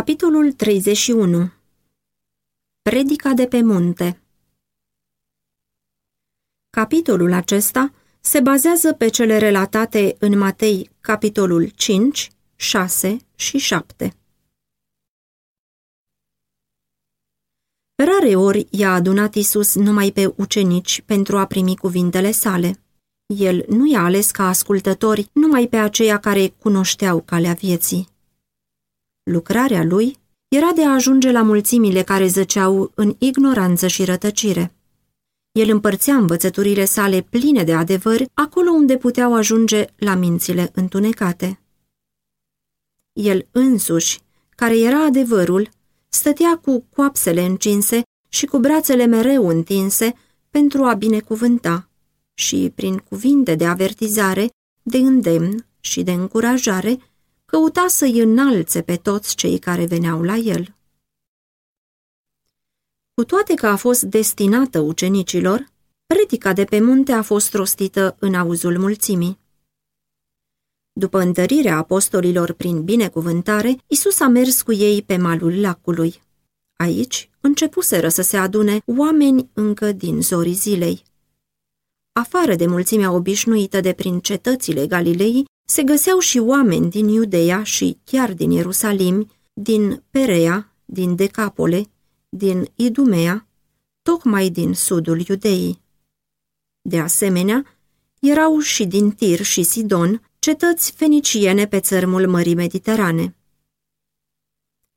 Capitolul 31 Predica de pe munte Capitolul acesta se bazează pe cele relatate în Matei, capitolul 5, 6 și 7. Rare ori i-a adunat Isus numai pe ucenici pentru a primi cuvintele sale. El nu i-a ales ca ascultători numai pe aceia care cunoșteau calea vieții. Lucrarea lui era de a ajunge la mulțimile care zăceau în ignoranță și rătăcire. El împărțea învățăturile sale pline de adevăr acolo unde puteau ajunge la mințile întunecate. El însuși, care era adevărul, stătea cu coapsele încinse și cu brațele mereu întinse pentru a binecuvânta și, prin cuvinte de avertizare, de îndemn și de încurajare, căuta să-i înalțe pe toți cei care veneau la el. Cu toate că a fost destinată ucenicilor, predica de pe munte a fost rostită în auzul mulțimii. După întărirea apostolilor prin binecuvântare, Isus a mers cu ei pe malul lacului. Aici începuseră să se adune oameni încă din zorii zilei. Afară de mulțimea obișnuită de prin cetățile Galilei, se găseau și oameni din Iudeea și chiar din Ierusalim, din Perea, din Decapole, din Idumea, tocmai din sudul Iudeii. De asemenea, erau și din Tir și Sidon, cetăți feniciene pe țărmul Mării Mediterane.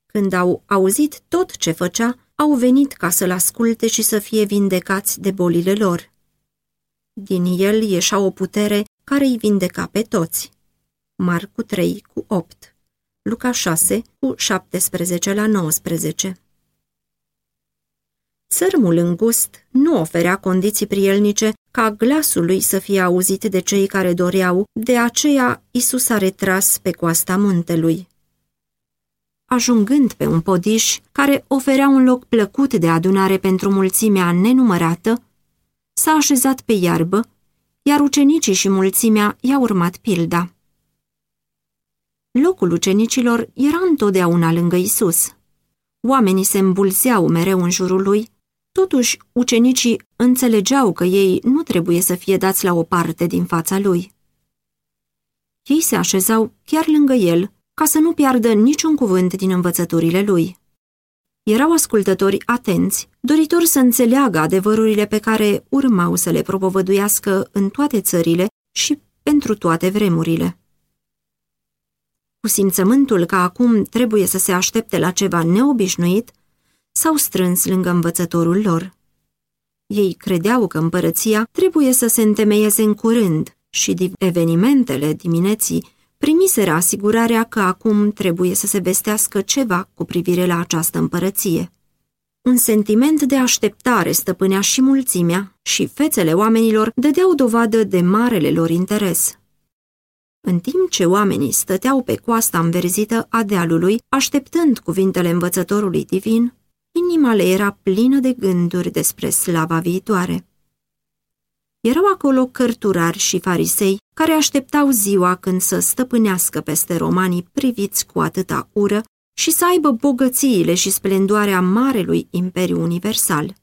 Când au auzit tot ce făcea, au venit ca să-l asculte și să fie vindecați de bolile lor. Din el ieșea o putere care îi vindeca pe toți. Marcu 3 cu 8, Luca 6 cu 17 la 19. Țărmul îngust nu oferea condiții prielnice ca glasul lui să fie auzit de cei care doreau, de aceea Isus a retras pe coasta muntelui. Ajungând pe un podiș care oferea un loc plăcut de adunare pentru mulțimea nenumărată, s-a așezat pe iarbă, iar ucenicii și mulțimea i-au urmat pilda. Locul ucenicilor era întotdeauna lângă Isus. Oamenii se îmbulzeau mereu în jurul lui, totuși ucenicii înțelegeau că ei nu trebuie să fie dați la o parte din fața lui. Ei se așezau chiar lângă el, ca să nu piardă niciun cuvânt din învățăturile lui. Erau ascultători atenți, doritori să înțeleagă adevărurile pe care urmau să le propovăduiască în toate țările și pentru toate vremurile. Cu simțământul că acum trebuie să se aștepte la ceva neobișnuit, s-au strâns lângă învățătorul lor. Ei credeau că împărăția trebuie să se întemeieze în curând și evenimentele dimineții primiseră asigurarea că acum trebuie să se vestească ceva cu privire la această împărăție. Un sentiment de așteptare stăpânea și mulțimea și fețele oamenilor dădeau dovadă de marele lor interes. În timp ce oamenii stăteau pe coasta înverzită a dealului, așteptând cuvintele învățătorului divin, inima le era plină de gânduri despre slava viitoare. Erau acolo cărturari și farisei care așteptau ziua când să stăpânească peste romanii priviți cu atâta ură și să aibă bogățiile și splendoarea marelui imperiu universal.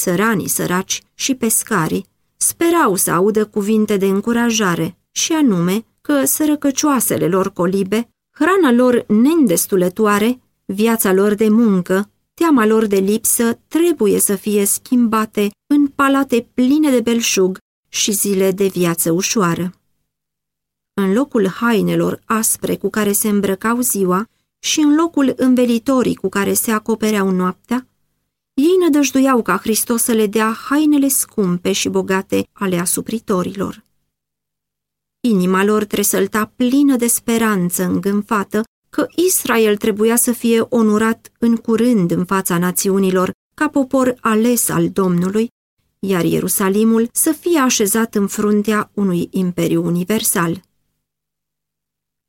Țăranii săraci și pescarii sperau să audă cuvinte de încurajare și anume că sărăcăcioasele lor colibe, hrana lor neîndestulătoare, viața lor de muncă, teama lor de lipsă trebuie să fie schimbate în palate pline de belșug și zile de viață ușoară. În locul hainelor aspre cu care se îmbrăcau ziua și în locul învelitorii cu care se acopereau noaptea, ei nădăjduiau ca Hristos să le dea hainele scumpe și bogate ale asupritorilor. Inima lor tresălta plină de speranță îngânfată că Israel trebuia să fie onorat în curând în fața națiunilor ca popor ales al Domnului, iar Ierusalimul să fie așezat în fruntea unui imperiu universal.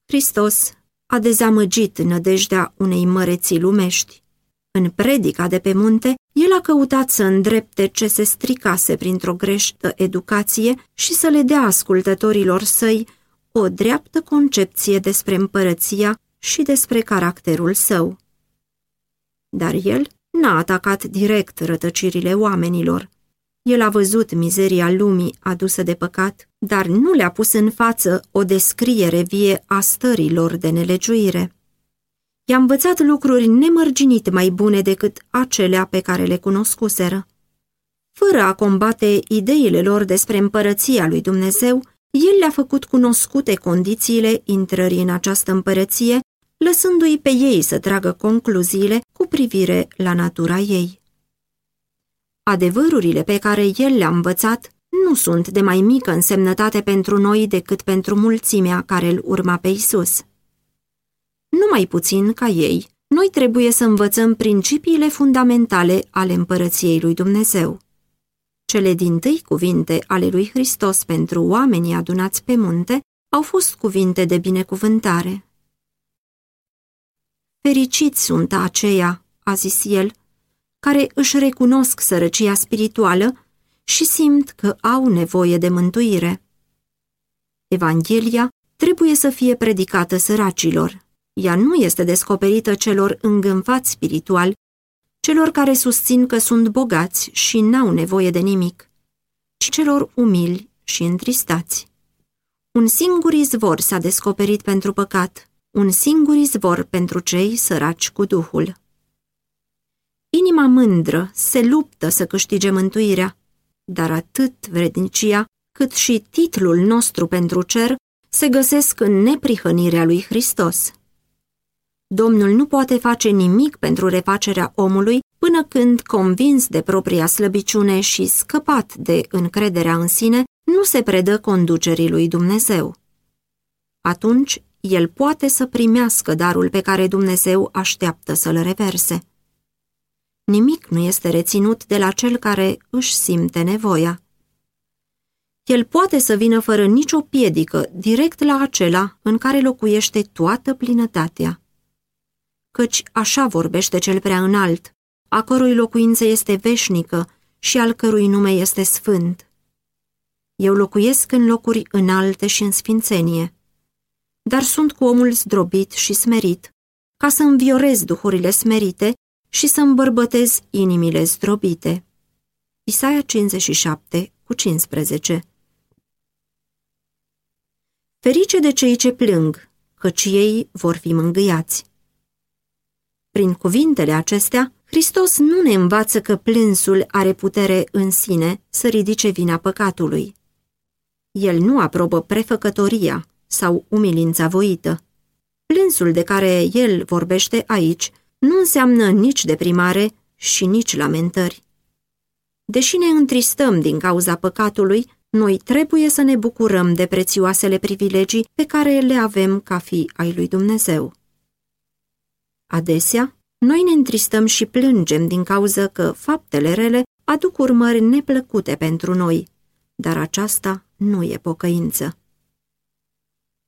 Hristos a dezamăgit nădejdea unei măreții lumești. În predica de pe munte, el a căutat să îndrepte ce se stricase printr-o greștă educație și să le dea ascultătorilor săi o dreaptă concepție despre împărăția și despre caracterul său. Dar el n-a atacat direct rătăcirile oamenilor. El a văzut mizeria lumii adusă de păcat, dar nu le-a pus în față o descriere vie a stărilor de nelegiuire. I-a învățat lucruri nemărginit mai bune decât acelea pe care le cunoscuseră. Fără a combate ideile lor despre împărăția lui Dumnezeu, el le-a făcut cunoscute condițiile intrării în această împărăție, lăsându-i pe ei să tragă concluziile cu privire la natura ei. Adevărurile pe care el le-a învățat nu sunt de mai mică însemnătate pentru noi decât pentru mulțimea care îl urma pe Isus. Nu mai puțin ca ei, noi trebuie să învățăm principiile fundamentale ale împărăției lui Dumnezeu. Cele din tâi cuvinte ale lui Hristos pentru oamenii adunați pe munte au fost cuvinte de binecuvântare. Fericiți sunt aceia, a zis el, care își recunosc sărăcia spirituală și simt că au nevoie de mântuire. Evanghelia trebuie să fie predicată săracilor. Ea nu este descoperită celor îngânfați spiritual, celor care susțin că sunt bogați și n-au nevoie de nimic, ci celor umili și întristați. Un singur izvor s-a descoperit pentru păcat, un singur izvor pentru cei săraci cu Duhul. Inima mândră se luptă să câștige mântuirea, dar atât vrednicia cât și titlul nostru pentru cer se găsesc în neprihănirea lui Hristos. Domnul nu poate face nimic pentru refacerea omului până când, convins de propria slăbiciune și scăpat de încrederea în sine, nu se predă conducerii lui Dumnezeu. Atunci, el poate să primească darul pe care Dumnezeu așteaptă să-l reverse. Nimic nu este reținut de la cel care își simte nevoia. El poate să vină fără nicio piedică direct la acela în care locuiește toată plinătatea. Căci așa vorbește cel prea înalt, a cărui locuință este veșnică și al cărui nume este sfânt. Eu locuiesc în locuri înalte și în sfințenie, dar sunt cu omul zdrobit și smerit, ca să înviorez duhurile smerite și să îmbărbătez inimile zdrobite. Isaia 57 cu 15 Ferice de cei ce plâng, căci ei vor fi mângâiați. Prin cuvintele acestea, Hristos nu ne învață că plânsul are putere în sine să ridice vina păcatului. El nu aprobă prefăcătoria sau umilința voită. Plânsul de care el vorbește aici nu înseamnă nici deprimare și nici lamentări. Deși ne întristăm din cauza păcatului, noi trebuie să ne bucurăm de prețioasele privilegii pe care le avem ca fi ai lui Dumnezeu. Adesea, noi ne întristăm și plângem din cauza că faptele rele aduc urmări neplăcute pentru noi, dar aceasta nu e pocăință.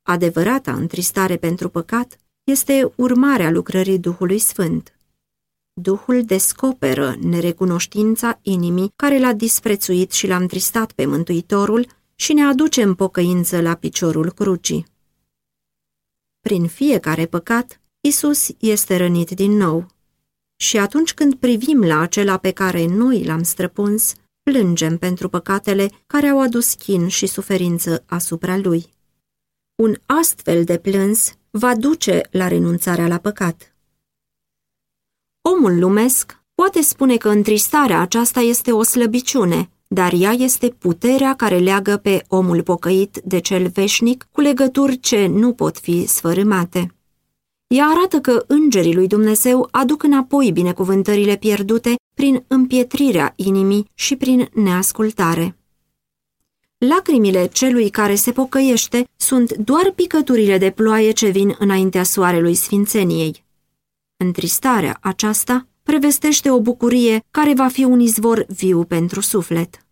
Adevărata întristare pentru păcat este urmarea lucrării Duhului Sfânt. Duhul descoperă nerecunoștința inimii care l-a disprețuit și l-a întristat pe Mântuitorul și ne aduce în pocăință la piciorul crucii. Prin fiecare păcat, Isus este rănit din nou. Și atunci când privim la acela pe care noi l-am străpuns, plângem pentru păcatele care au adus chin și suferință asupra lui. Un astfel de plâns va duce la renunțarea la păcat. Omul lumesc poate spune că întristarea aceasta este o slăbiciune, dar ea este puterea care leagă pe omul pocăit de cel veșnic cu legături ce nu pot fi sfărâmate. Ea arată că îngerii lui Dumnezeu aduc înapoi binecuvântările pierdute prin împietrirea inimii și prin neascultare. Lacrimile celui care se pocăiește sunt doar picăturile de ploaie ce vin înaintea soarelui sfințeniei. Întristarea aceasta prevestește o bucurie care va fi un izvor viu pentru suflet.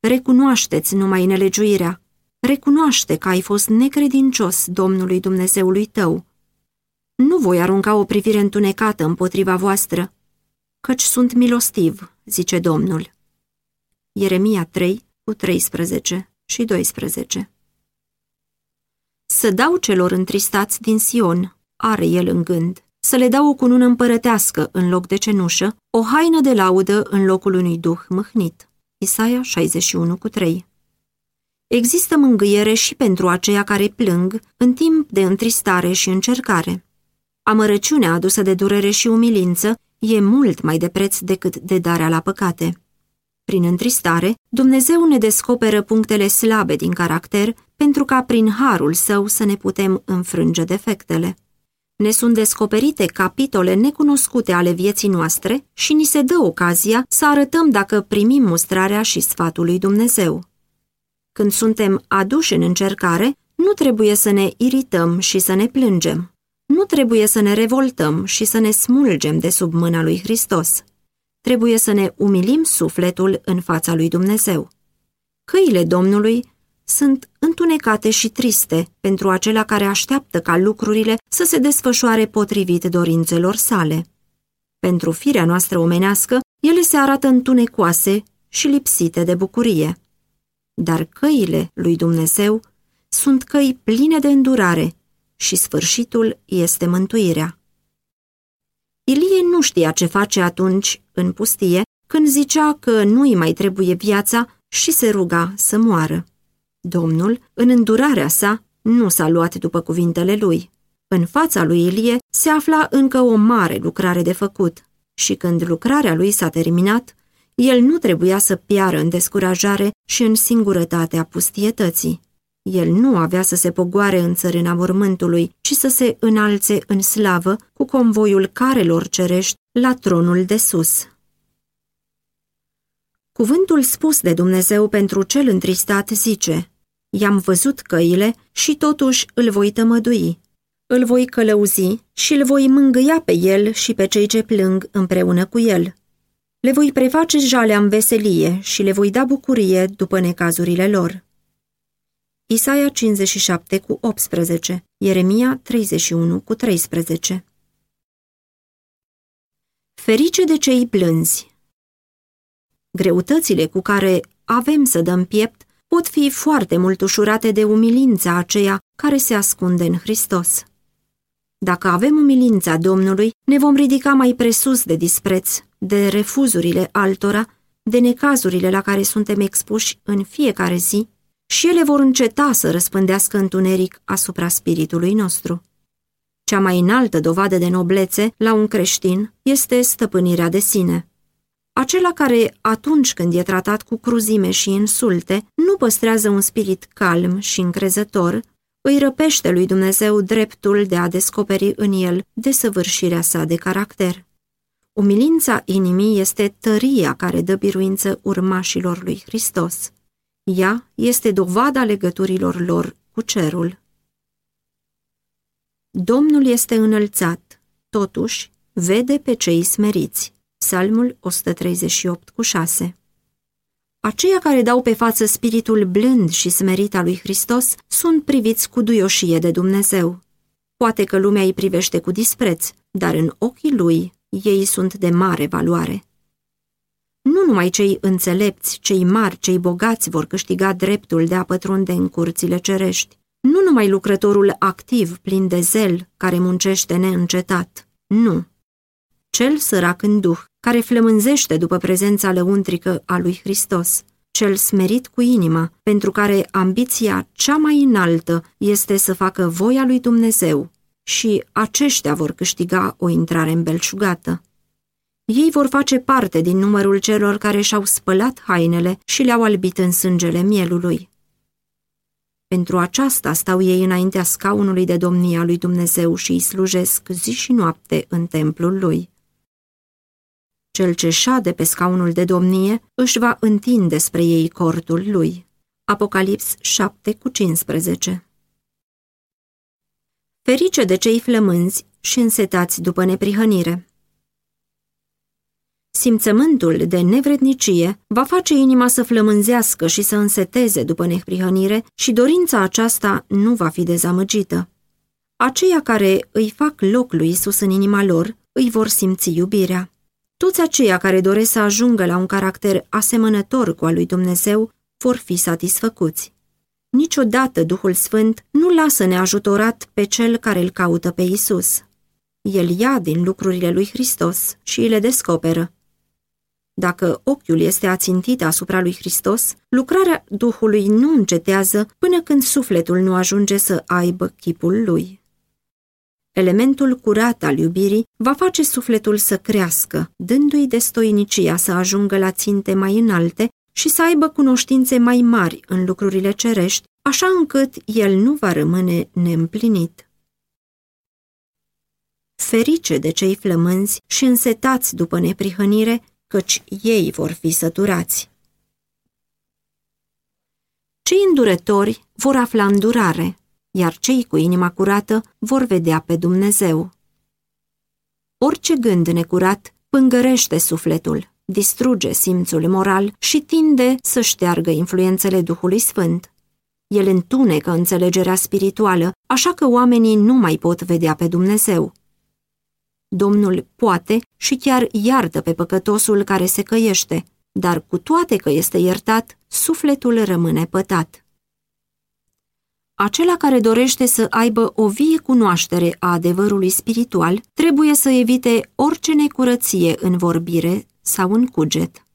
Recunoașteți numai nelegiuirea. Recunoaște că ai fost necredincios Domnului Dumnezeului tău nu voi arunca o privire întunecată împotriva voastră, căci sunt milostiv, zice Domnul. Ieremia 3, cu 13 și 12 Să dau celor întristați din Sion, are el în gând? Să le dau o cunună împărătească în loc de cenușă, o haină de laudă în locul unui duh mâhnit. Isaia 61 cu 3 Există mângâiere și pentru aceia care plâng în timp de întristare și încercare. Amărăciunea adusă de durere și umilință e mult mai de preț decât de darea la păcate. Prin întristare, Dumnezeu ne descoperă punctele slabe din caracter pentru ca prin harul său să ne putem înfrânge defectele. Ne sunt descoperite capitole necunoscute ale vieții noastre și ni se dă ocazia să arătăm dacă primim mustrarea și sfatul lui Dumnezeu. Când suntem aduși în încercare, nu trebuie să ne irităm și să ne plângem. Nu trebuie să ne revoltăm și să ne smulgem de sub mâna lui Hristos. Trebuie să ne umilim sufletul în fața lui Dumnezeu. Căile Domnului sunt întunecate și triste pentru acela care așteaptă ca lucrurile să se desfășoare potrivit dorințelor sale. Pentru firea noastră omenească, ele se arată întunecoase și lipsite de bucurie. Dar căile lui Dumnezeu sunt căi pline de îndurare și sfârșitul este mântuirea. Ilie nu știa ce face atunci, în pustie, când zicea că nu-i mai trebuie viața și se ruga să moară. Domnul, în îndurarea sa, nu s-a luat după cuvintele lui. În fața lui Ilie se afla încă o mare lucrare de făcut și când lucrarea lui s-a terminat, el nu trebuia să piară în descurajare și în singurătatea pustietății. El nu avea să se pogoare în țărâna mormântului, ci să se înalțe în slavă cu convoiul carelor cerești la tronul de sus. Cuvântul spus de Dumnezeu pentru cel întristat zice, I-am văzut căile și totuși îl voi tămădui. Îl voi călăuzi și îl voi mângâia pe el și pe cei ce plâng împreună cu el. Le voi preface jalea în veselie și le voi da bucurie după necazurile lor. Isaia 57 cu 18, Ieremia 31 cu 13 Ferice de cei plânzi Greutățile cu care avem să dăm piept pot fi foarte mult ușurate de umilința aceea care se ascunde în Hristos. Dacă avem umilința Domnului, ne vom ridica mai presus de dispreț, de refuzurile altora, de necazurile la care suntem expuși în fiecare zi și ele vor înceta să răspândească întuneric asupra spiritului nostru. Cea mai înaltă dovadă de noblețe la un creștin este stăpânirea de sine. Acela care, atunci când e tratat cu cruzime și insulte, nu păstrează un spirit calm și încrezător, îi răpește lui Dumnezeu dreptul de a descoperi în el desăvârșirea sa de caracter. Umilința inimii este tăria care dă biruință urmașilor lui Hristos. Ea este dovada legăturilor lor cu cerul. Domnul este înălțat, totuși vede pe cei smeriți. Psalmul 138 cu 6 Aceia care dau pe față spiritul blând și smerit al lui Hristos sunt priviți cu duioșie de Dumnezeu. Poate că lumea îi privește cu dispreț, dar în ochii lui ei sunt de mare valoare. Nu numai cei înțelepți, cei mari, cei bogați vor câștiga dreptul de a pătrunde în curțile cerești. Nu numai lucrătorul activ, plin de zel, care muncește neîncetat. Nu. Cel sărac în duh, care flămânzește după prezența lăuntrică a lui Hristos. Cel smerit cu inima, pentru care ambiția cea mai înaltă este să facă voia lui Dumnezeu și aceștia vor câștiga o intrare îmbelșugată. Ei vor face parte din numărul celor care și-au spălat hainele și le-au albit în sângele mielului. Pentru aceasta stau ei înaintea scaunului de domnia lui Dumnezeu și îi slujesc zi și noapte în templul lui. Cel ce șade pe scaunul de domnie își va întinde spre ei cortul lui. Apocalips 7 cu 15 Ferice de cei flămânzi și însetați după neprihănire. Simțământul de nevrednicie va face inima să flămânzească și să înseteze după neprihănire și dorința aceasta nu va fi dezamăgită. Aceia care îi fac loc lui Isus în inima lor îi vor simți iubirea. Toți aceia care doresc să ajungă la un caracter asemănător cu al lui Dumnezeu vor fi satisfăcuți. Niciodată Duhul Sfânt nu lasă neajutorat pe cel care îl caută pe Isus. El ia din lucrurile lui Hristos și îi le descoperă. Dacă ochiul este ațintit asupra lui Hristos, lucrarea Duhului nu încetează până când sufletul nu ajunge să aibă chipul lui. Elementul curat al iubirii va face sufletul să crească, dându-i destoinicia să ajungă la ținte mai înalte și să aibă cunoștințe mai mari în lucrurile cerești, așa încât el nu va rămâne neîmplinit. Ferice de cei flămânzi și însetați după neprihănire, căci ei vor fi săturați. Cei îndurători vor afla îndurare, iar cei cu inima curată vor vedea pe Dumnezeu. Orice gând necurat pângărește sufletul, distruge simțul moral și tinde să șteargă influențele Duhului Sfânt. El întunecă înțelegerea spirituală, așa că oamenii nu mai pot vedea pe Dumnezeu. Domnul poate și chiar iartă pe păcătosul care se căiește, dar cu toate că este iertat, sufletul rămâne pătat. Acela care dorește să aibă o vie cunoaștere a adevărului spiritual trebuie să evite orice necurăție în vorbire sau în cuget.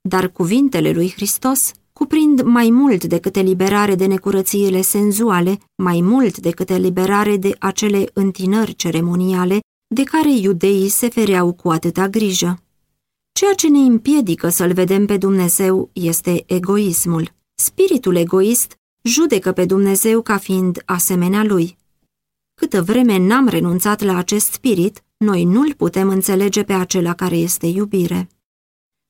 Dar cuvintele lui Hristos cuprind mai mult decât eliberare de necurățiile senzuale, mai mult decât eliberare de acele întinări ceremoniale de care iudeii se fereau cu atâta grijă. Ceea ce ne împiedică să-L vedem pe Dumnezeu este egoismul. Spiritul egoist judecă pe Dumnezeu ca fiind asemenea lui. Câtă vreme n-am renunțat la acest spirit, noi nu-l putem înțelege pe acela care este iubire.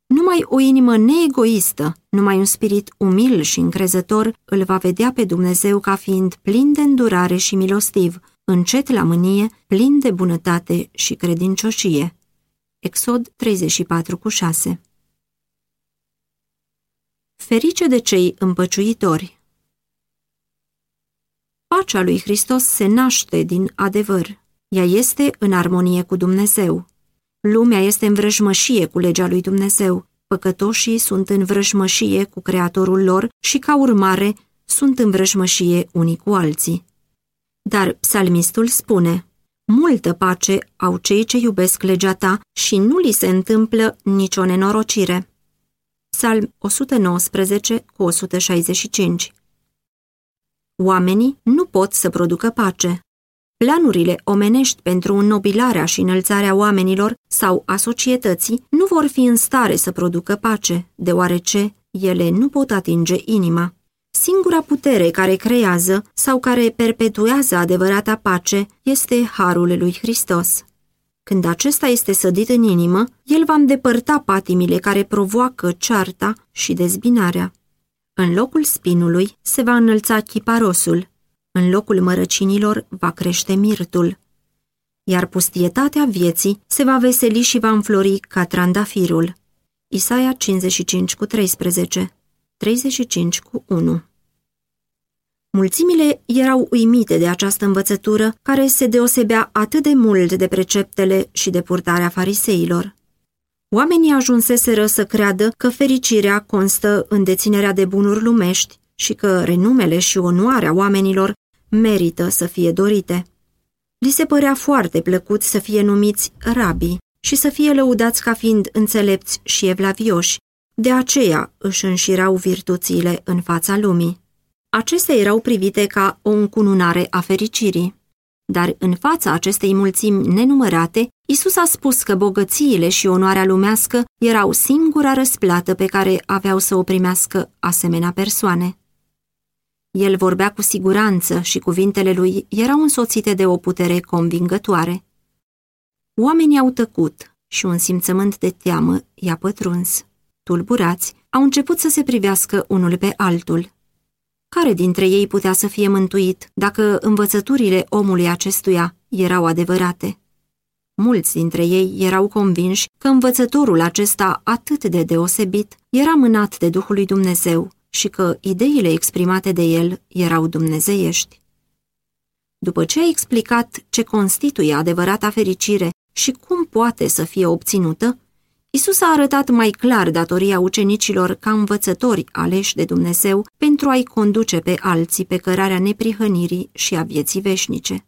Numai o inimă neegoistă, numai un spirit umil și încrezător îl va vedea pe Dumnezeu ca fiind plin de îndurare și milostiv, încet la mânie, plin de bunătate și credincioșie. Exod 34 cu 6 Ferice de cei împăciuitori Pacea lui Hristos se naște din adevăr. Ea este în armonie cu Dumnezeu. Lumea este în vrăjmășie cu legea lui Dumnezeu. Păcătoșii sunt în vrăjmășie cu Creatorul lor și, ca urmare, sunt în vrăjmășie unii cu alții. Dar psalmistul spune, Multă pace au cei ce iubesc legea ta și nu li se întâmplă nicio nenorocire. Psalm 119 cu 165 Oamenii nu pot să producă pace. Planurile omenești pentru înnobilarea și înălțarea oamenilor sau a societății nu vor fi în stare să producă pace, deoarece ele nu pot atinge inima. Singura putere care creează sau care perpetuează adevărata pace este harul lui Hristos. Când acesta este sădit în inimă, el va îndepărta patimile care provoacă cearta și dezbinarea. În locul spinului se va înălța chiparosul, în locul mărăcinilor va crește mirtul, iar pustietatea vieții se va veseli și va înflori ca trandafirul. Isaia 55 cu 13, 35 cu 1 Mulțimile erau uimite de această învățătură care se deosebea atât de mult de preceptele și de purtarea fariseilor. Oamenii ajunseseră să creadă că fericirea constă în deținerea de bunuri lumești și că renumele și onoarea oamenilor merită să fie dorite. Li se părea foarte plăcut să fie numiți rabi și să fie lăudați ca fiind înțelepți și evlavioși, de aceea își înșirau virtuțile în fața lumii. Acestea erau privite ca o încununare a fericirii. Dar în fața acestei mulțimi nenumărate, Isus a spus că bogățiile și onoarea lumească erau singura răsplată pe care aveau să o primească asemenea persoane. El vorbea cu siguranță și cuvintele lui erau însoțite de o putere convingătoare. Oamenii au tăcut și un simțământ de teamă i-a pătruns. Tulburați, au început să se privească unul pe altul. Care dintre ei putea să fie mântuit dacă învățăturile omului acestuia erau adevărate? Mulți dintre ei erau convinși că învățătorul acesta atât de deosebit era mânat de Duhul lui Dumnezeu și că ideile exprimate de el erau dumnezeiești. După ce a explicat ce constituie adevărata fericire și cum poate să fie obținută, Isus a arătat mai clar datoria ucenicilor ca învățători aleși de Dumnezeu pentru a-i conduce pe alții pe cărarea neprihănirii și a vieții veșnice.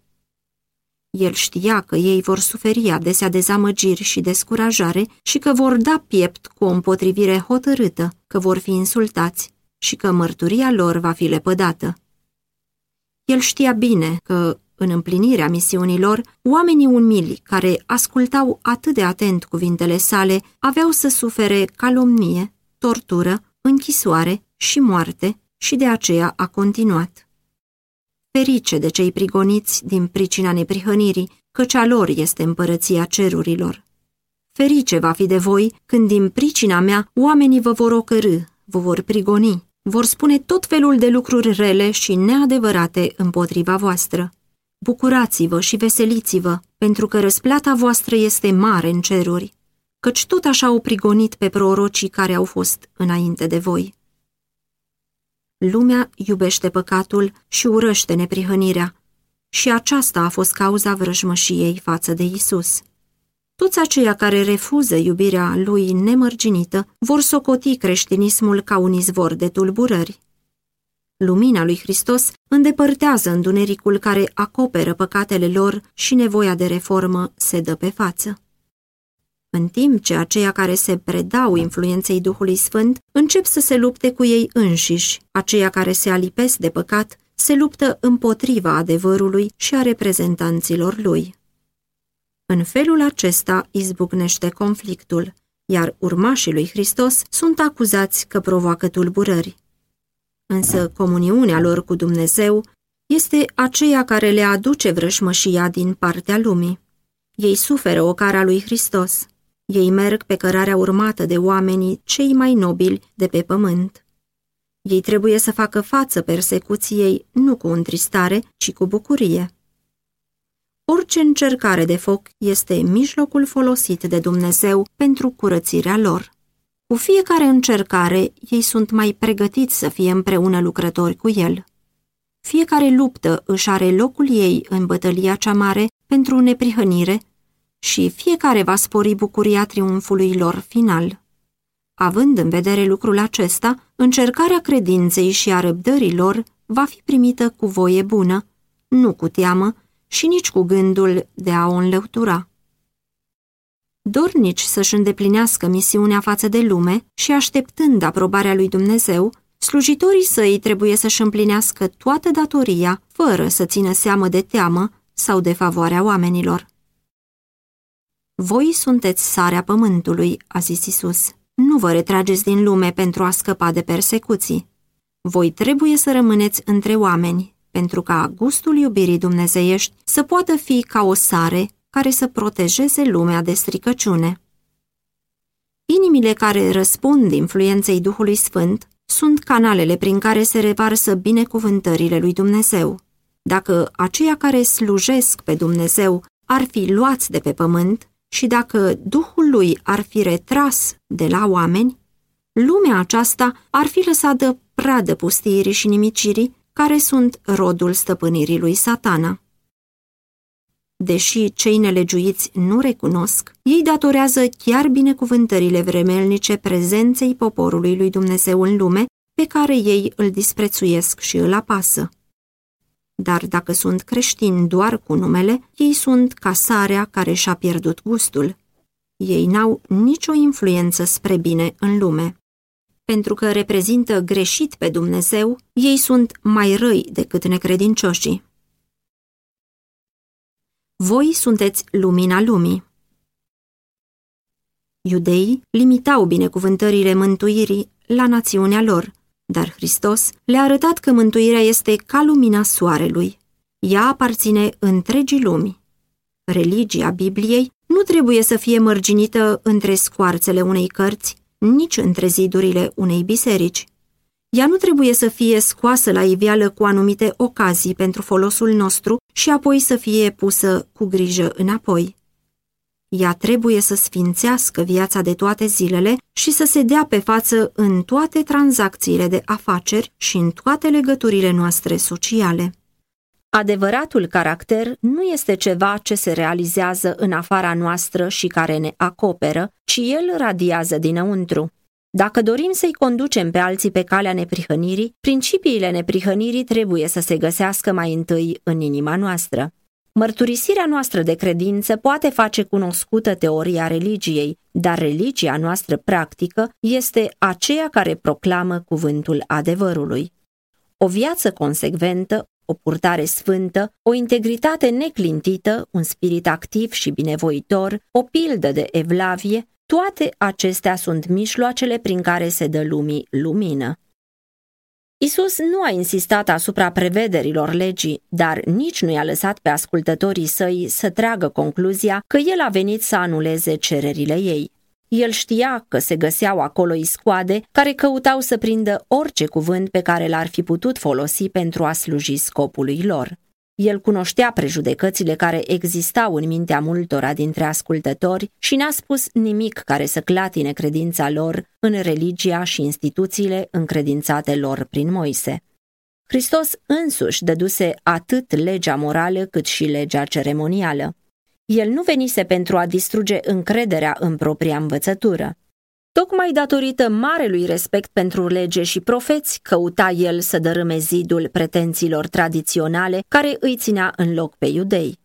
El știa că ei vor suferi adesea dezamăgiri și descurajare și că vor da piept cu o împotrivire hotărâtă, că vor fi insultați și că mărturia lor va fi lepădată. El știa bine că, în împlinirea misiunilor, oamenii umili care ascultau atât de atent cuvintele sale aveau să sufere calomnie, tortură, închisoare și moarte și de aceea a continuat. Ferice de cei prigoniți din pricina neprihănirii, căci a lor este împărăția cerurilor. Ferice va fi de voi când din pricina mea oamenii vă vor ocărâ, vă vor prigoni, vor spune tot felul de lucruri rele și neadevărate împotriva voastră. Bucurați-vă și veseliți-vă, pentru că răsplata voastră este mare în ceruri, căci tot așa au prigonit pe prorocii care au fost înainte de voi. Lumea iubește păcatul și urăște neprihănirea, și aceasta a fost cauza vrăjmășiei față de Isus. Toți aceia care refuză iubirea lui nemărginită vor socoti creștinismul ca un izvor de tulburări. Lumina lui Hristos îndepărtează îndunericul care acoperă păcatele lor și nevoia de reformă se dă pe față. În timp ce aceia care se predau influenței Duhului Sfânt încep să se lupte cu ei înșiși, aceia care se alipesc de păcat se luptă împotriva adevărului și a reprezentanților lui. În felul acesta izbucnește conflictul, iar urmașii lui Hristos sunt acuzați că provoacă tulburări. Însă comuniunea lor cu Dumnezeu este aceea care le aduce vrășmășia din partea lumii. Ei suferă o cara lui Hristos. Ei merg pe cărarea urmată de oamenii cei mai nobili de pe pământ. Ei trebuie să facă față persecuției nu cu întristare, ci cu bucurie. Orice încercare de foc este mijlocul folosit de Dumnezeu pentru curățirea lor. Cu fiecare încercare, ei sunt mai pregătiți să fie împreună lucrători cu el. Fiecare luptă își are locul ei în bătălia cea mare pentru neprihănire și fiecare va spori bucuria triumfului lor final. Având în vedere lucrul acesta, încercarea credinței și a răbdării lor va fi primită cu voie bună, nu cu teamă și nici cu gândul de a o înlăutura. Dornici să-și îndeplinească misiunea față de lume și așteptând aprobarea lui Dumnezeu, slujitorii săi trebuie să-și împlinească toată datoria, fără să țină seamă de teamă sau de favoarea oamenilor. Voi sunteți sarea pământului, a zis Isus. Nu vă retrageți din lume pentru a scăpa de persecuții. Voi trebuie să rămâneți între oameni, pentru ca gustul iubirii dumnezeiești să poată fi ca o sare care să protejeze lumea de stricăciune. Inimile care răspund influenței Duhului Sfânt sunt canalele prin care se revarsă binecuvântările lui Dumnezeu. Dacă aceia care slujesc pe Dumnezeu ar fi luați de pe pământ, și dacă Duhul lui ar fi retras de la oameni, lumea aceasta ar fi lăsată pradă pustiirii și nimicirii, care sunt rodul stăpânirii lui satana. Deși cei nelegiuiți nu recunosc, ei datorează chiar binecuvântările vremelnice prezenței poporului lui Dumnezeu în lume, pe care ei îl disprețuiesc și îl apasă dar dacă sunt creștini doar cu numele, ei sunt ca sarea care și-a pierdut gustul. Ei n-au nicio influență spre bine în lume. Pentru că reprezintă greșit pe Dumnezeu, ei sunt mai răi decât necredincioșii. Voi sunteți lumina lumii. Iudeii limitau binecuvântările mântuirii la națiunea lor, dar Hristos le-a arătat că mântuirea este ca lumina soarelui. Ea aparține întregii lumi. Religia Bibliei nu trebuie să fie mărginită între scoarțele unei cărți, nici între zidurile unei biserici. Ea nu trebuie să fie scoasă la iveală cu anumite ocazii pentru folosul nostru și apoi să fie pusă cu grijă înapoi. Ea trebuie să sfințească viața de toate zilele și să se dea pe față în toate tranzacțiile de afaceri și în toate legăturile noastre sociale. Adevăratul caracter nu este ceva ce se realizează în afara noastră și care ne acoperă, ci el radiază dinăuntru. Dacă dorim să-i conducem pe alții pe calea neprihănirii, principiile neprihănirii trebuie să se găsească mai întâi în inima noastră. Mărturisirea noastră de credință poate face cunoscută teoria religiei, dar religia noastră practică este aceea care proclamă cuvântul adevărului. O viață consecventă, o purtare sfântă, o integritate neclintită, un spirit activ și binevoitor, o pildă de evlavie, toate acestea sunt mijloacele prin care se dă lumii lumină. Isus nu a insistat asupra prevederilor legii, dar nici nu i-a lăsat pe ascultătorii săi să tragă concluzia că el a venit să anuleze cererile ei. El știa că se găseau acolo iscoade care căutau să prindă orice cuvânt pe care l-ar fi putut folosi pentru a sluji scopului lor. El cunoștea prejudecățile care existau în mintea multora dintre ascultători și n-a spus nimic care să clatine credința lor în religia și instituțiile încredințate lor prin Moise. Hristos însuși dăduse atât legea morală cât și legea ceremonială. El nu venise pentru a distruge încrederea în propria învățătură. Tocmai datorită marelui respect pentru lege și profeți, căuta el să dărâme zidul pretențiilor tradiționale care îi ținea în loc pe iudei.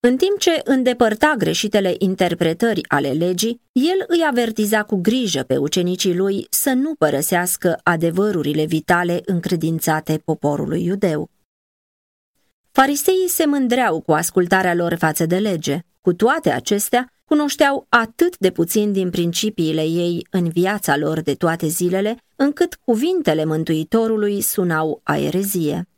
În timp ce îndepărta greșitele interpretări ale legii, el îi avertiza cu grijă pe ucenicii lui să nu părăsească adevărurile vitale încredințate poporului iudeu. Fariseii se mândreau cu ascultarea lor față de lege. Cu toate acestea, cunoșteau atât de puțin din principiile ei în viața lor de toate zilele, încât cuvintele Mântuitorului sunau a erezie.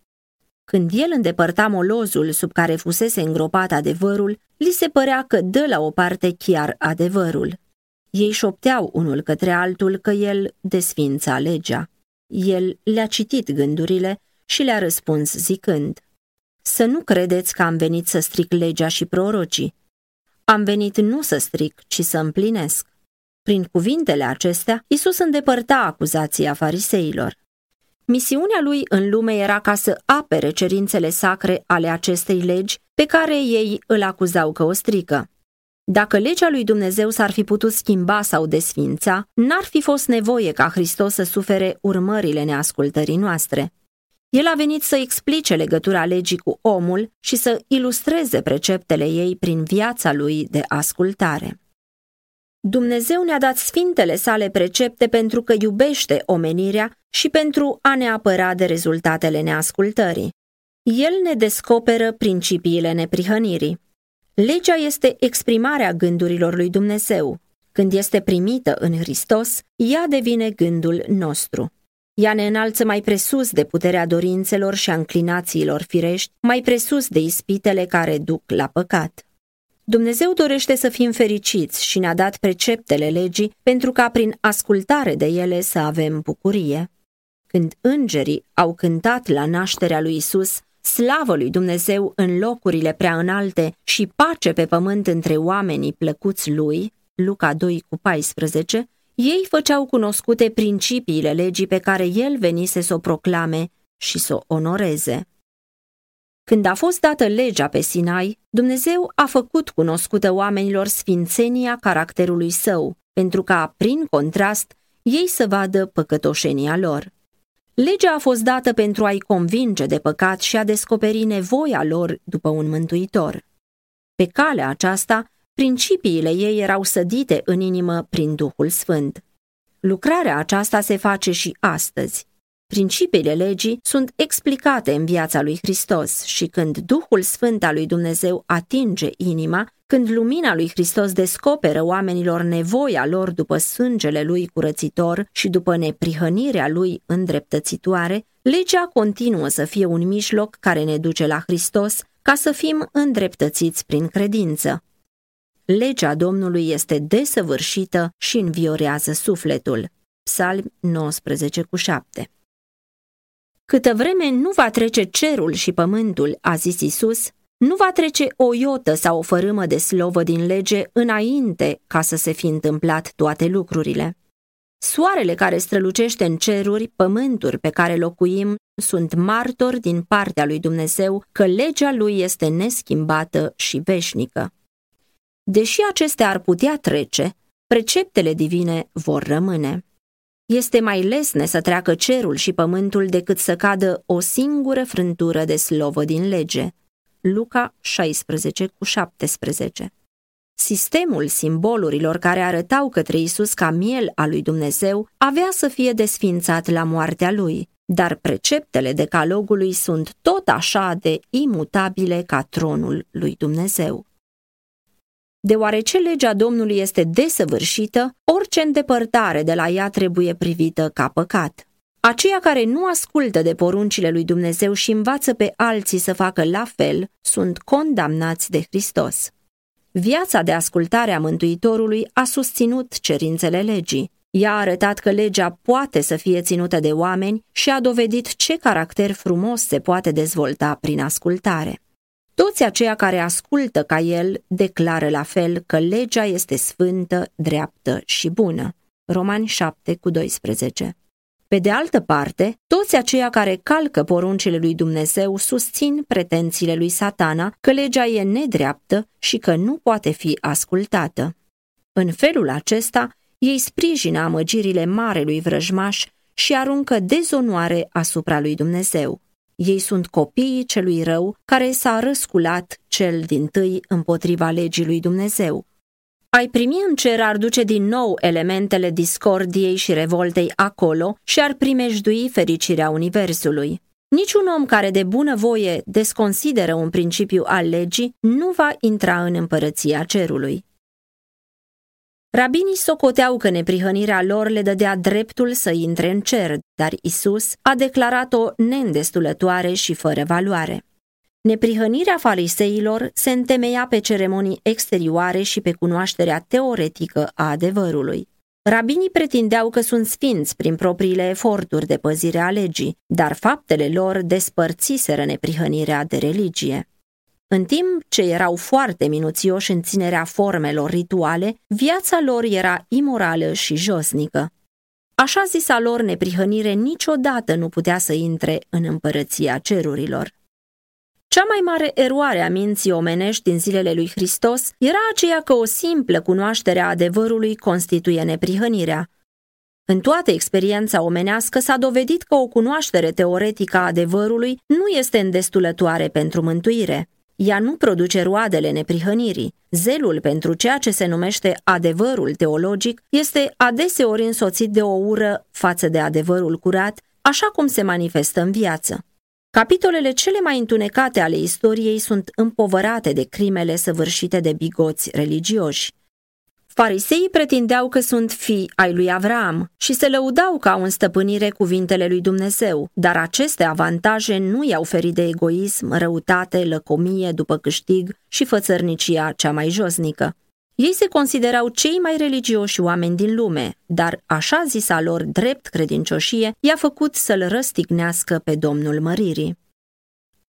Când el îndepărta molozul sub care fusese îngropat adevărul, li se părea că dă la o parte chiar adevărul. Ei șopteau unul către altul că el desfința legea. El le-a citit gândurile și le-a răspuns zicând, Să nu credeți că am venit să stric legea și prorocii. Am venit nu să stric, ci să împlinesc. Prin cuvintele acestea, Isus îndepărta acuzația fariseilor. Misiunea lui în lume era ca să apere cerințele sacre ale acestei legi pe care ei îl acuzau că o strică. Dacă legea lui Dumnezeu s-ar fi putut schimba sau desfința, n-ar fi fost nevoie ca Hristos să sufere urmările neascultării noastre. El a venit să explice legătura legii cu omul și să ilustreze preceptele ei prin viața lui de ascultare. Dumnezeu ne-a dat sfintele sale precepte pentru că iubește omenirea și pentru a ne apăra de rezultatele neascultării. El ne descoperă principiile neprihănirii. Legea este exprimarea gândurilor lui Dumnezeu. Când este primită în Hristos, ea devine gândul nostru. Ea ne înalță mai presus de puterea dorințelor și a înclinațiilor firești, mai presus de ispitele care duc la păcat. Dumnezeu dorește să fim fericiți și ne-a dat preceptele legii pentru ca prin ascultare de ele să avem bucurie. Când îngerii au cântat la nașterea lui Isus, slavă lui Dumnezeu în locurile prea înalte și pace pe pământ între oamenii plăcuți lui, Luca 2 cu 14, ei făceau cunoscute principiile legii pe care el venise să o proclame și să o onoreze. Când a fost dată legea pe Sinai, Dumnezeu a făcut cunoscută oamenilor sfințenia caracterului său, pentru ca, prin contrast, ei să vadă păcătoșenia lor. Legea a fost dată pentru a-i convinge de păcat și a descoperi nevoia lor după un mântuitor. Pe calea aceasta, Principiile ei erau sădite în inimă prin Duhul Sfânt. Lucrarea aceasta se face și astăzi. Principiile legii sunt explicate în viața lui Hristos și când Duhul Sfânt al lui Dumnezeu atinge inima, când lumina lui Hristos descoperă oamenilor nevoia lor după sângele lui curățitor și după neprihănirea lui îndreptățitoare, legea continuă să fie un mijloc care ne duce la Hristos ca să fim îndreptățiți prin credință. Legea Domnului este desăvârșită și înviorează sufletul. Psalm 19 cu 7 Câtă vreme nu va trece cerul și pământul, a zis Isus, nu va trece o iotă sau o fărâmă de slovă din lege înainte ca să se fi întâmplat toate lucrurile. Soarele care strălucește în ceruri, pământuri pe care locuim, sunt martori din partea lui Dumnezeu că legea lui este neschimbată și veșnică. Deși acestea ar putea trece, preceptele divine vor rămâne. Este mai lesne să treacă cerul și pământul decât să cadă o singură frântură de slovă din lege. Luca 16 cu 17 Sistemul simbolurilor care arătau către Isus ca miel al lui Dumnezeu avea să fie desfințat la moartea lui, dar preceptele decalogului sunt tot așa de imutabile ca tronul lui Dumnezeu. Deoarece legea Domnului este desăvârșită, orice îndepărtare de la ea trebuie privită ca păcat. Aceia care nu ascultă de poruncile lui Dumnezeu și învață pe alții să facă la fel, sunt condamnați de Hristos. Viața de ascultare a Mântuitorului a susținut cerințele legii. Ea a arătat că legea poate să fie ținută de oameni și a dovedit ce caracter frumos se poate dezvolta prin ascultare. Toți aceia care ascultă ca el declară la fel că legea este sfântă, dreaptă și bună. Romani 7 cu 12 Pe de altă parte, toți aceia care calcă poruncile lui Dumnezeu susțin pretențiile lui satana că legea e nedreaptă și că nu poate fi ascultată. În felul acesta, ei sprijină amăgirile marelui vrăjmaș și aruncă dezonoare asupra lui Dumnezeu. Ei sunt copiii celui rău care s-a răsculat cel din tâi împotriva legii lui Dumnezeu. Ai primi în cer ar duce din nou elementele discordiei și revoltei acolo și ar primejdui fericirea Universului. Niciun om care de bună voie desconsideră un principiu al legii nu va intra în împărăția cerului. Rabinii socoteau că neprihănirea lor le dădea dreptul să intre în cer, dar Isus a declarat-o neîndestulătoare și fără valoare. Neprihănirea fariseilor se întemeia pe ceremonii exterioare și pe cunoașterea teoretică a adevărului. Rabinii pretindeau că sunt sfinți prin propriile eforturi de păzire a legii, dar faptele lor despărțiseră neprihănirea de religie. În timp ce erau foarte minuțioși în ținerea formelor rituale, viața lor era imorală și josnică. Așa zisa lor neprihănire niciodată nu putea să intre în împărăția cerurilor. Cea mai mare eroare a minții omenești din zilele lui Hristos era aceea că o simplă cunoaștere a adevărului constituie neprihănirea. În toată experiența omenească s-a dovedit că o cunoaștere teoretică a adevărului nu este îndestulătoare pentru mântuire. Ea nu produce roadele neprihănirii. Zelul pentru ceea ce se numește adevărul teologic este adeseori însoțit de o ură față de adevărul curat, așa cum se manifestă în viață. Capitolele cele mai întunecate ale istoriei sunt împovărate de crimele săvârșite de bigoți religioși. Fariseii pretindeau că sunt fii ai lui Avram și se lăudau ca în stăpânire cuvintele lui Dumnezeu, dar aceste avantaje nu i-au ferit de egoism, răutate, lăcomie după câștig și fățărnicia cea mai josnică. Ei se considerau cei mai religioși oameni din lume, dar așa zisa lor drept credincioșie i-a făcut să-l răstignească pe Domnul Măririi.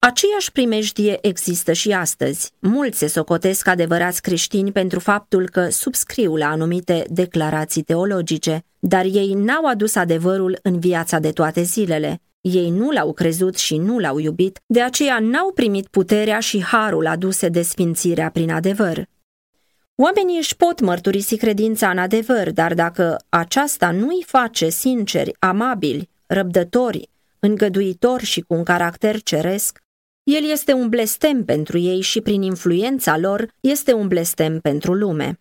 Aceeași primejdie există și astăzi. Mulți se socotesc adevărați creștini pentru faptul că subscriu la anumite declarații teologice, dar ei n-au adus adevărul în viața de toate zilele. Ei nu l-au crezut și nu l-au iubit, de aceea n-au primit puterea și harul aduse de sfințirea prin adevăr. Oamenii își pot mărturisi credința în adevăr, dar dacă aceasta nu îi face sinceri, amabili, răbdători, îngăduitori și cu un caracter ceresc, el este un blestem pentru ei și prin influența lor este un blestem pentru lume.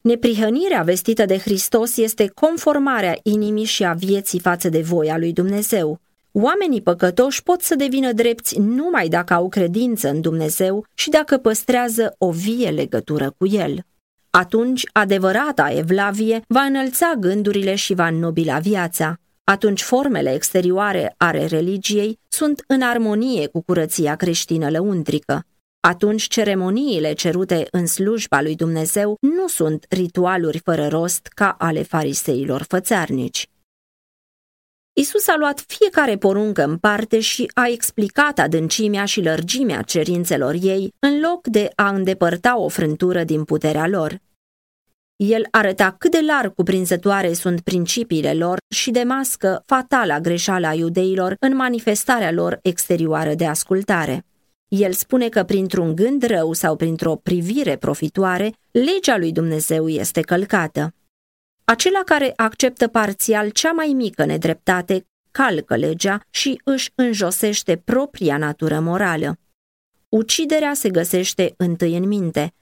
Neprihănirea vestită de Hristos este conformarea inimii și a vieții față de voia lui Dumnezeu. Oamenii păcătoși pot să devină drepți numai dacă au credință în Dumnezeu și dacă păstrează o vie legătură cu El. Atunci, adevărata evlavie va înălța gândurile și va înnobila viața atunci formele exterioare ale religiei sunt în armonie cu curăția creștină lăuntrică. Atunci ceremoniile cerute în slujba lui Dumnezeu nu sunt ritualuri fără rost ca ale fariseilor fățarnici. Isus a luat fiecare poruncă în parte și a explicat adâncimea și lărgimea cerințelor ei, în loc de a îndepărta o frântură din puterea lor. El arăta cât de larg cuprinzătoare sunt principiile lor și demască fatala greșeală a iudeilor în manifestarea lor exterioară de ascultare. El spune că printr-un gând rău sau printr-o privire profitoare, legea lui Dumnezeu este călcată. Acela care acceptă parțial cea mai mică nedreptate calcă legea și își înjosește propria natură morală. Uciderea se găsește întâi în minte.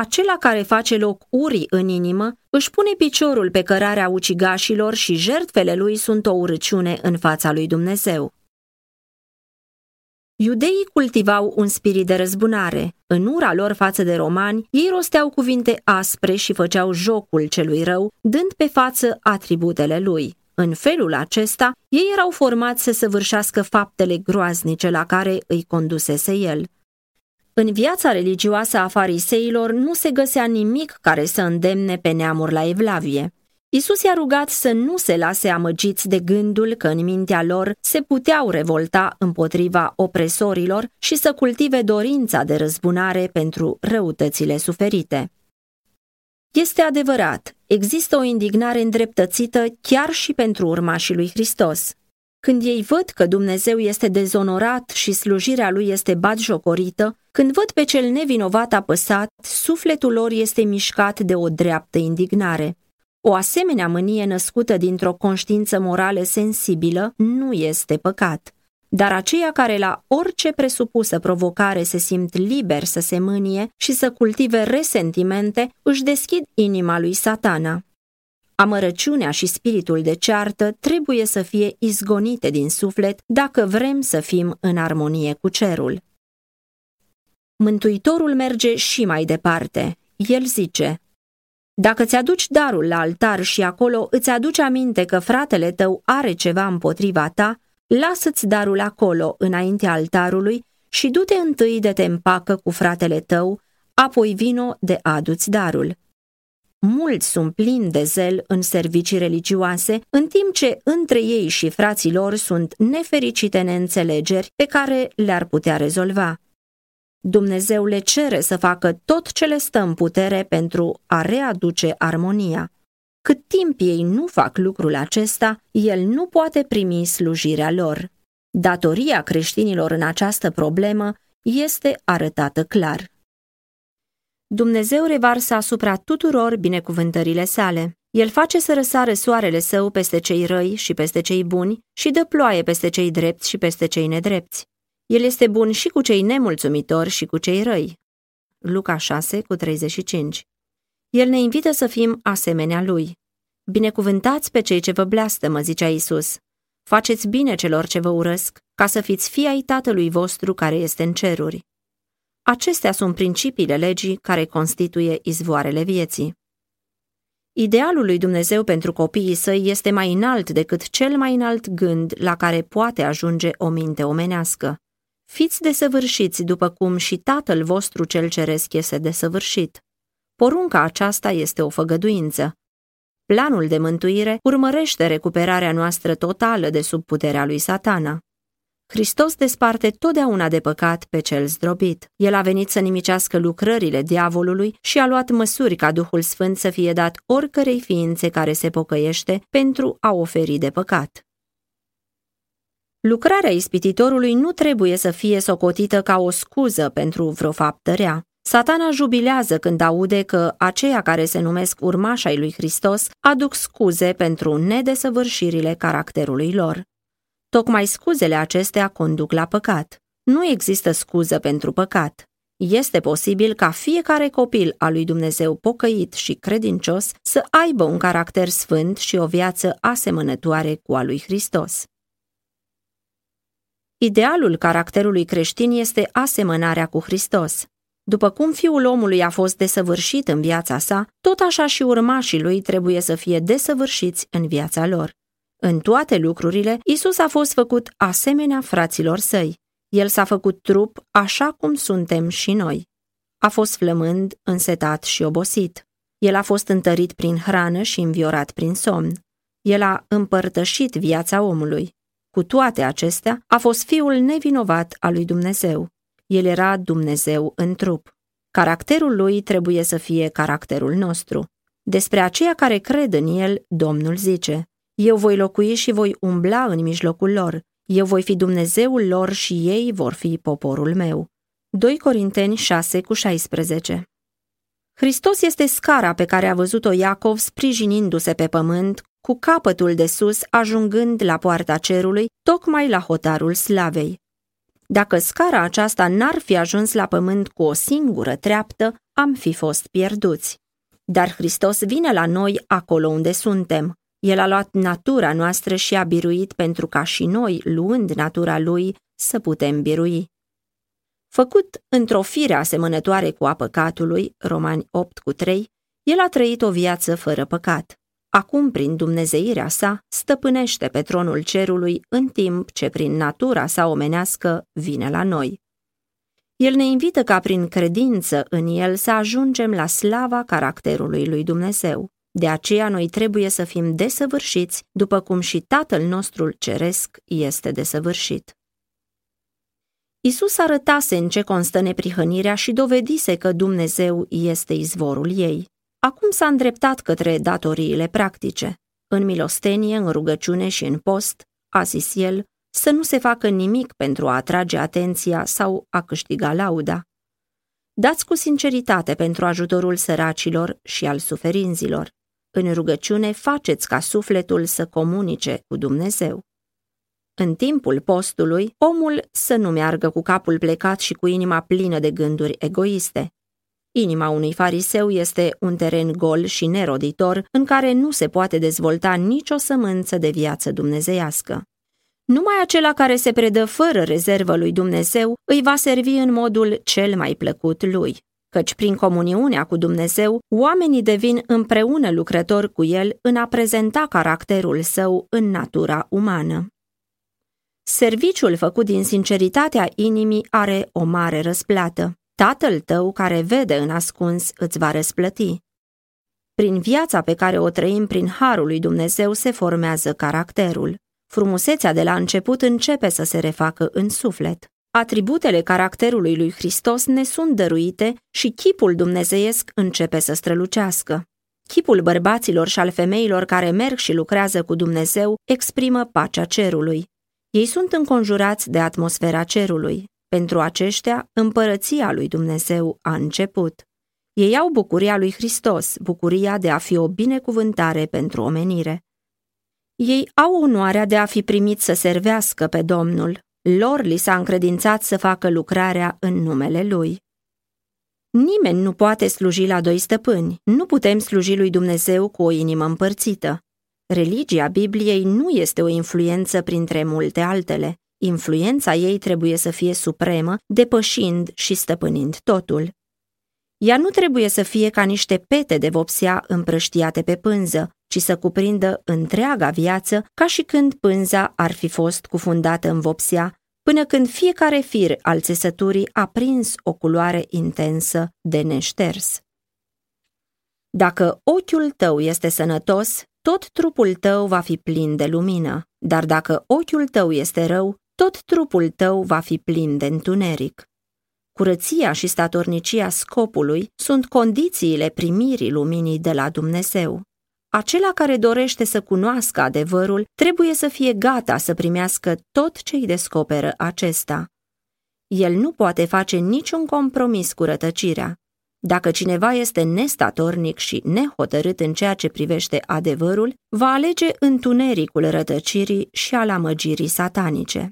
Acela care face loc urii în inimă își pune piciorul pe cărarea ucigașilor și jertfele lui sunt o urăciune în fața lui Dumnezeu. Iudeii cultivau un spirit de răzbunare. În ura lor față de romani, ei rosteau cuvinte aspre și făceau jocul celui rău, dând pe față atributele lui. În felul acesta, ei erau formați să săvârșească faptele groaznice la care îi condusese el. În viața religioasă a fariseilor nu se găsea nimic care să îndemne pe neamuri la evlavie. Isus i-a rugat să nu se lase amăgiți de gândul că în mintea lor se puteau revolta împotriva opresorilor și să cultive dorința de răzbunare pentru răutățile suferite. Este adevărat, există o indignare îndreptățită chiar și pentru urmașii lui Hristos. Când ei văd că Dumnezeu este dezonorat și slujirea lui este batjocorită, când văd pe cel nevinovat apăsat, sufletul lor este mișcat de o dreaptă indignare. O asemenea mânie născută dintr-o conștiință morală sensibilă nu este păcat. Dar aceia care la orice presupusă provocare se simt liber să se mânie și să cultive resentimente, își deschid inima lui satana. Amărăciunea și spiritul de ceartă trebuie să fie izgonite din suflet dacă vrem să fim în armonie cu cerul. Mântuitorul merge și mai departe. El zice, Dacă ți-aduci darul la altar și acolo îți aduci aminte că fratele tău are ceva împotriva ta, lasă-ți darul acolo, înaintea altarului, și du-te întâi de te împacă cu fratele tău, apoi vino de aduți darul. Mulți sunt plini de zel în servicii religioase, în timp ce între ei și frații lor sunt nefericite neînțelegeri pe care le-ar putea rezolva. Dumnezeu le cere să facă tot ce le stă în putere pentru a readuce armonia. Cât timp ei nu fac lucrul acesta, el nu poate primi slujirea lor. Datoria creștinilor în această problemă este arătată clar. Dumnezeu revarsă asupra tuturor binecuvântările sale. El face să răsare soarele său peste cei răi și peste cei buni și dă ploaie peste cei drepți și peste cei nedrepți. El este bun și cu cei nemulțumitori și cu cei răi. Luca 6 cu 35 El ne invită să fim asemenea lui. Binecuvântați pe cei ce vă mă zicea Isus. Faceți bine celor ce vă urăsc, ca să fiți fii ai Tatălui vostru care este în ceruri. Acestea sunt principiile legii care constituie izvoarele vieții. Idealul lui Dumnezeu pentru copiii săi este mai înalt decât cel mai înalt gând la care poate ajunge o minte omenească. Fiți desăvârșiți după cum și Tatăl vostru cel ceresc este desăvârșit. Porunca aceasta este o făgăduință. Planul de mântuire urmărește recuperarea noastră totală de sub puterea lui satana. Hristos desparte totdeauna de păcat pe cel zdrobit. El a venit să nimicească lucrările diavolului și a luat măsuri ca Duhul Sfânt să fie dat oricărei ființe care se pocăiește pentru a oferi de păcat. Lucrarea ispititorului nu trebuie să fie socotită ca o scuză pentru vreo faptă rea. Satana jubilează când aude că aceia care se numesc urmașai lui Hristos aduc scuze pentru nedesăvârșirile caracterului lor. Tocmai scuzele acestea conduc la păcat. Nu există scuză pentru păcat. Este posibil ca fiecare copil al lui Dumnezeu pocăit și credincios să aibă un caracter sfânt și o viață asemănătoare cu a lui Hristos. Idealul caracterului creștin este asemănarea cu Hristos. După cum fiul omului a fost desăvârșit în viața sa, tot așa și urmașii lui trebuie să fie desăvârșiți în viața lor. În toate lucrurile, Isus a fost făcut asemenea fraților săi. El s-a făcut trup așa cum suntem și noi. A fost flămând, însetat și obosit. El a fost întărit prin hrană și înviorat prin somn. El a împărtășit viața omului. Cu toate acestea, a fost fiul nevinovat al lui Dumnezeu. El era Dumnezeu în trup. Caracterul lui trebuie să fie caracterul nostru. Despre aceia care cred în el, Domnul zice, Eu voi locui și voi umbla în mijlocul lor, eu voi fi Dumnezeul lor și ei vor fi poporul meu. 2 Corinteni 6 cu 16 Hristos este scara pe care a văzut-o Iacov sprijinindu-se pe pământ, cu capătul de sus ajungând la poarta cerului, tocmai la hotarul slavei. Dacă scara aceasta n-ar fi ajuns la pământ cu o singură treaptă, am fi fost pierduți. Dar Hristos vine la noi acolo unde suntem. El a luat natura noastră și a biruit pentru ca și noi, luând natura Lui, să putem birui. Făcut într-o fire asemănătoare cu a păcatului, Romani 8 cu 3, el a trăit o viață fără păcat. Acum, prin dumnezeirea sa, stăpânește pe tronul cerului în timp ce prin natura sa omenească vine la noi. El ne invită ca prin credință în el să ajungem la slava caracterului lui Dumnezeu. De aceea noi trebuie să fim desăvârșiți, după cum și Tatăl nostru ceresc este desăvârșit. Isus arătase în ce constă neprihănirea și dovedise că Dumnezeu este izvorul ei. Acum s-a îndreptat către datoriile practice. În milostenie, în rugăciune și în post, a zis el, să nu se facă nimic pentru a atrage atenția sau a câștiga lauda. Dați cu sinceritate pentru ajutorul săracilor și al suferinzilor. În rugăciune faceți ca sufletul să comunice cu Dumnezeu. În timpul postului, omul să nu meargă cu capul plecat și cu inima plină de gânduri egoiste. Inima unui fariseu este un teren gol și neroditor în care nu se poate dezvolta nicio sămânță de viață dumnezeiască. Numai acela care se predă fără rezervă lui Dumnezeu îi va servi în modul cel mai plăcut lui, căci prin comuniunea cu Dumnezeu, oamenii devin împreună lucrători cu el în a prezenta caracterul său în natura umană. Serviciul făcut din sinceritatea inimii are o mare răsplată. Tatăl tău care vede în ascuns îți va răsplăti. Prin viața pe care o trăim prin harul lui Dumnezeu se formează caracterul. Frumusețea de la început începe să se refacă în suflet. Atributele caracterului lui Hristos ne sunt dăruite și chipul dumnezeiesc începe să strălucească. Chipul bărbaților și al femeilor care merg și lucrează cu Dumnezeu exprimă pacea cerului. Ei sunt înconjurați de atmosfera cerului. Pentru aceștia, împărăția lui Dumnezeu a început. Ei au bucuria lui Hristos, bucuria de a fi o binecuvântare pentru omenire. Ei au onoarea de a fi primit să servească pe Domnul. Lor li s-a încredințat să facă lucrarea în numele Lui. Nimeni nu poate sluji la doi stăpâni. Nu putem sluji lui Dumnezeu cu o inimă împărțită. Religia Bibliei nu este o influență printre multe altele. Influența ei trebuie să fie supremă, depășind și stăpânind totul. Ea nu trebuie să fie ca niște pete de vopsea împrăștiate pe pânză, ci să cuprindă întreaga viață ca și când pânza ar fi fost cufundată în vopsea, până când fiecare fir al țesăturii a prins o culoare intensă de neșters. Dacă ochiul tău este sănătos, tot trupul tău va fi plin de lumină, dar dacă ochiul tău este rău, tot trupul tău va fi plin de întuneric. Curăția și statornicia scopului sunt condițiile primirii luminii de la Dumnezeu. Acela care dorește să cunoască adevărul trebuie să fie gata să primească tot ce îi descoperă acesta. El nu poate face niciun compromis cu rătăcirea. Dacă cineva este nestatornic și nehotărât în ceea ce privește adevărul, va alege întunericul rătăcirii și al amăgirii satanice.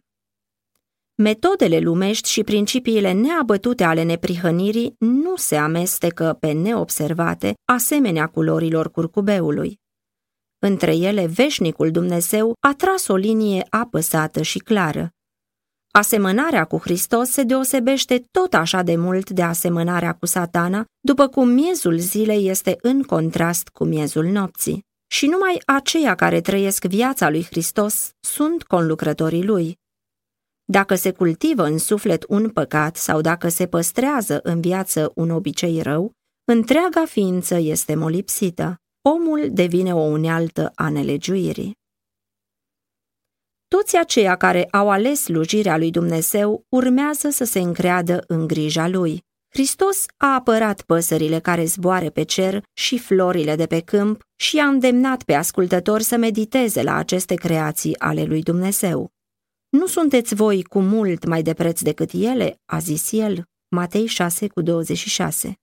Metodele lumești și principiile neabătute ale neprihănirii nu se amestecă pe neobservate, asemenea culorilor curcubeului. Între ele, veșnicul Dumnezeu a tras o linie apăsată și clară. Asemănarea cu Hristos se deosebește tot așa de mult de asemănarea cu satana, după cum miezul zilei este în contrast cu miezul nopții. Și numai aceia care trăiesc viața lui Hristos sunt conlucrătorii lui. Dacă se cultivă în suflet un păcat sau dacă se păstrează în viață un obicei rău, întreaga ființă este molipsită. Omul devine o unealtă a nelegiuirii. Toți aceia care au ales slujirea lui Dumnezeu urmează să se încreadă în grija lui. Hristos a apărat păsările care zboare pe cer și florile de pe câmp și a îndemnat pe ascultători să mediteze la aceste creații ale lui Dumnezeu. Nu sunteți voi cu mult mai de preț decât ele, a zis el, Matei 6 cu 26.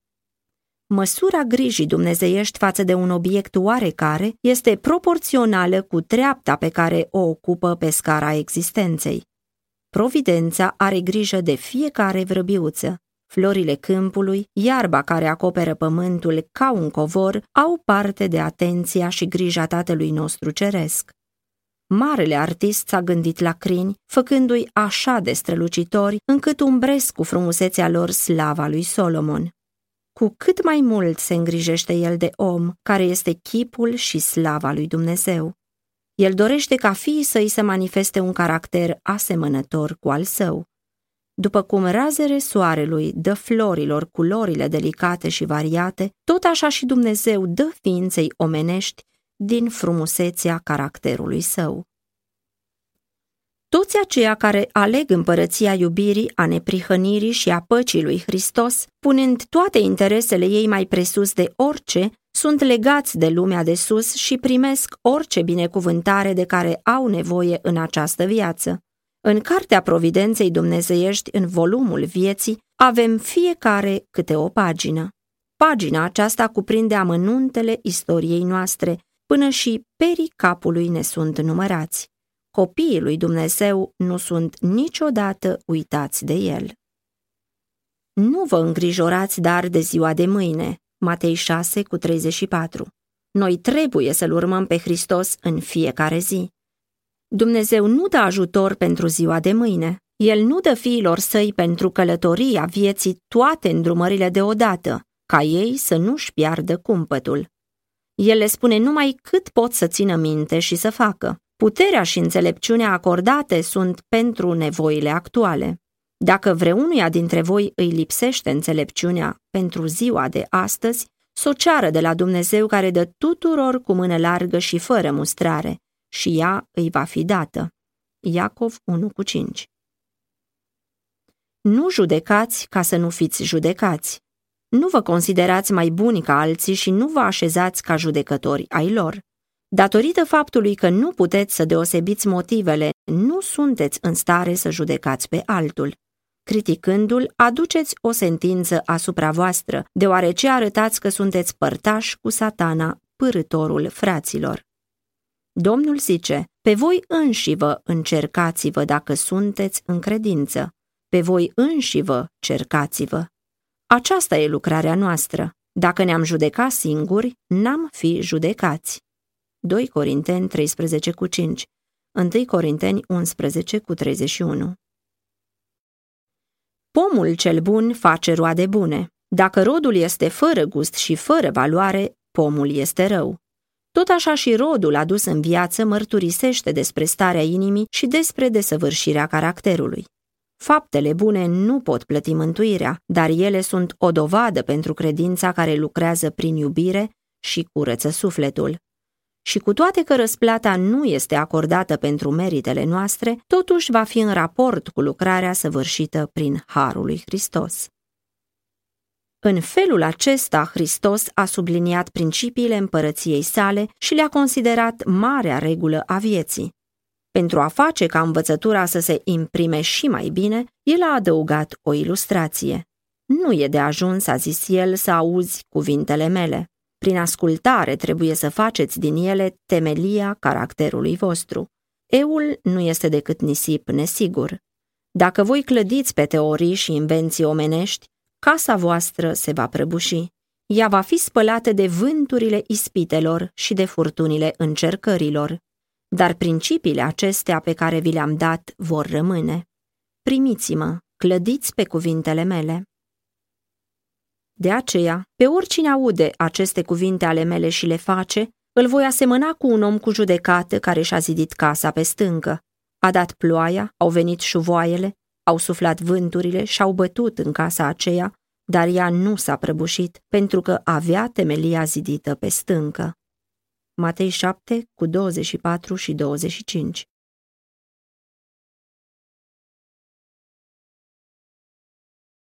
Măsura grijii dumnezeiești față de un obiect oarecare este proporțională cu treapta pe care o ocupă pe scara existenței. Providența are grijă de fiecare vrăbiuță. Florile câmpului, iarba care acoperă pământul ca un covor, au parte de atenția și grija tatălui nostru ceresc. Marele artist s-a gândit la crini, făcându-i așa de strălucitori, încât umbresc cu frumusețea lor slava lui Solomon. Cu cât mai mult se îngrijește el de om, care este chipul și slava lui Dumnezeu. El dorește ca fiii săi să manifeste un caracter asemănător cu al său. După cum razele soarelui dă florilor culorile delicate și variate, tot așa și Dumnezeu dă ființei omenești din frumusețea caracterului său. Toți aceia care aleg împărăția iubirii, a neprihănirii și a păcii lui Hristos, punând toate interesele ei mai presus de orice, sunt legați de lumea de sus și primesc orice binecuvântare de care au nevoie în această viață. În Cartea Providenței Dumnezeiești, în volumul vieții, avem fiecare câte o pagină. Pagina aceasta cuprinde amănuntele istoriei noastre, până și perii capului ne sunt numărați. Copiii lui Dumnezeu nu sunt niciodată uitați de el. Nu vă îngrijorați dar de ziua de mâine, Matei 6 cu 34. Noi trebuie să-L urmăm pe Hristos în fiecare zi. Dumnezeu nu dă ajutor pentru ziua de mâine. El nu dă fiilor săi pentru călătoria vieții toate îndrumările deodată, ca ei să nu-și piardă cumpătul. El le spune numai cât pot să țină minte și să facă. Puterea și înțelepciunea acordate sunt pentru nevoile actuale. Dacă vreunuia dintre voi îi lipsește înțelepciunea pentru ziua de astăzi, să o ceară de la Dumnezeu care dă tuturor cu mână largă și fără mustrare, și ea îi va fi dată. Iacov 1 cu 5 Nu judecați ca să nu fiți judecați. Nu vă considerați mai buni ca alții și nu vă așezați ca judecători ai lor. Datorită faptului că nu puteți să deosebiți motivele, nu sunteți în stare să judecați pe altul. Criticându-l, aduceți o sentință asupra voastră, deoarece arătați că sunteți părtași cu satana, pârâtorul fraților. Domnul zice, pe voi înși vă încercați-vă dacă sunteți în credință, pe voi înși vă cercați-vă. Aceasta e lucrarea noastră. Dacă ne-am judecat singuri, n-am fi judecați. 2 Corinteni 13 cu 5, 1 Corinteni 11 cu 31. Pomul cel bun face roade bune. Dacă rodul este fără gust și fără valoare, pomul este rău. Tot așa și rodul adus în viață mărturisește despre starea inimii și despre desăvârșirea caracterului. Faptele bune nu pot plăti mântuirea, dar ele sunt o dovadă pentru credința care lucrează prin iubire și curăță sufletul. Și cu toate că răsplata nu este acordată pentru meritele noastre, totuși va fi în raport cu lucrarea săvârșită prin Harul lui Hristos. În felul acesta, Hristos a subliniat principiile împărăției sale și le-a considerat marea regulă a vieții. Pentru a face ca învățătura să se imprime și mai bine, el a adăugat o ilustrație. Nu e de ajuns, a zis el, să auzi cuvintele mele. Prin ascultare trebuie să faceți din ele temelia caracterului vostru. Eul nu este decât nisip nesigur. Dacă voi clădiți pe teorii și invenții omenești, casa voastră se va prăbuși. Ea va fi spălată de vânturile ispitelor și de furtunile încercărilor. Dar principiile acestea pe care vi le-am dat vor rămâne. Primiți-mă, clădiți pe cuvintele mele. De aceea, pe oricine aude aceste cuvinte ale mele și le face, îl voi asemăna cu un om cu judecată care și-a zidit casa pe stâncă. A dat ploaia, au venit șuvoaiele, au suflat vânturile și au bătut în casa aceea, dar ea nu s-a prăbușit, pentru că avea temelia zidită pe stâncă. Matei 7, cu 24 și 25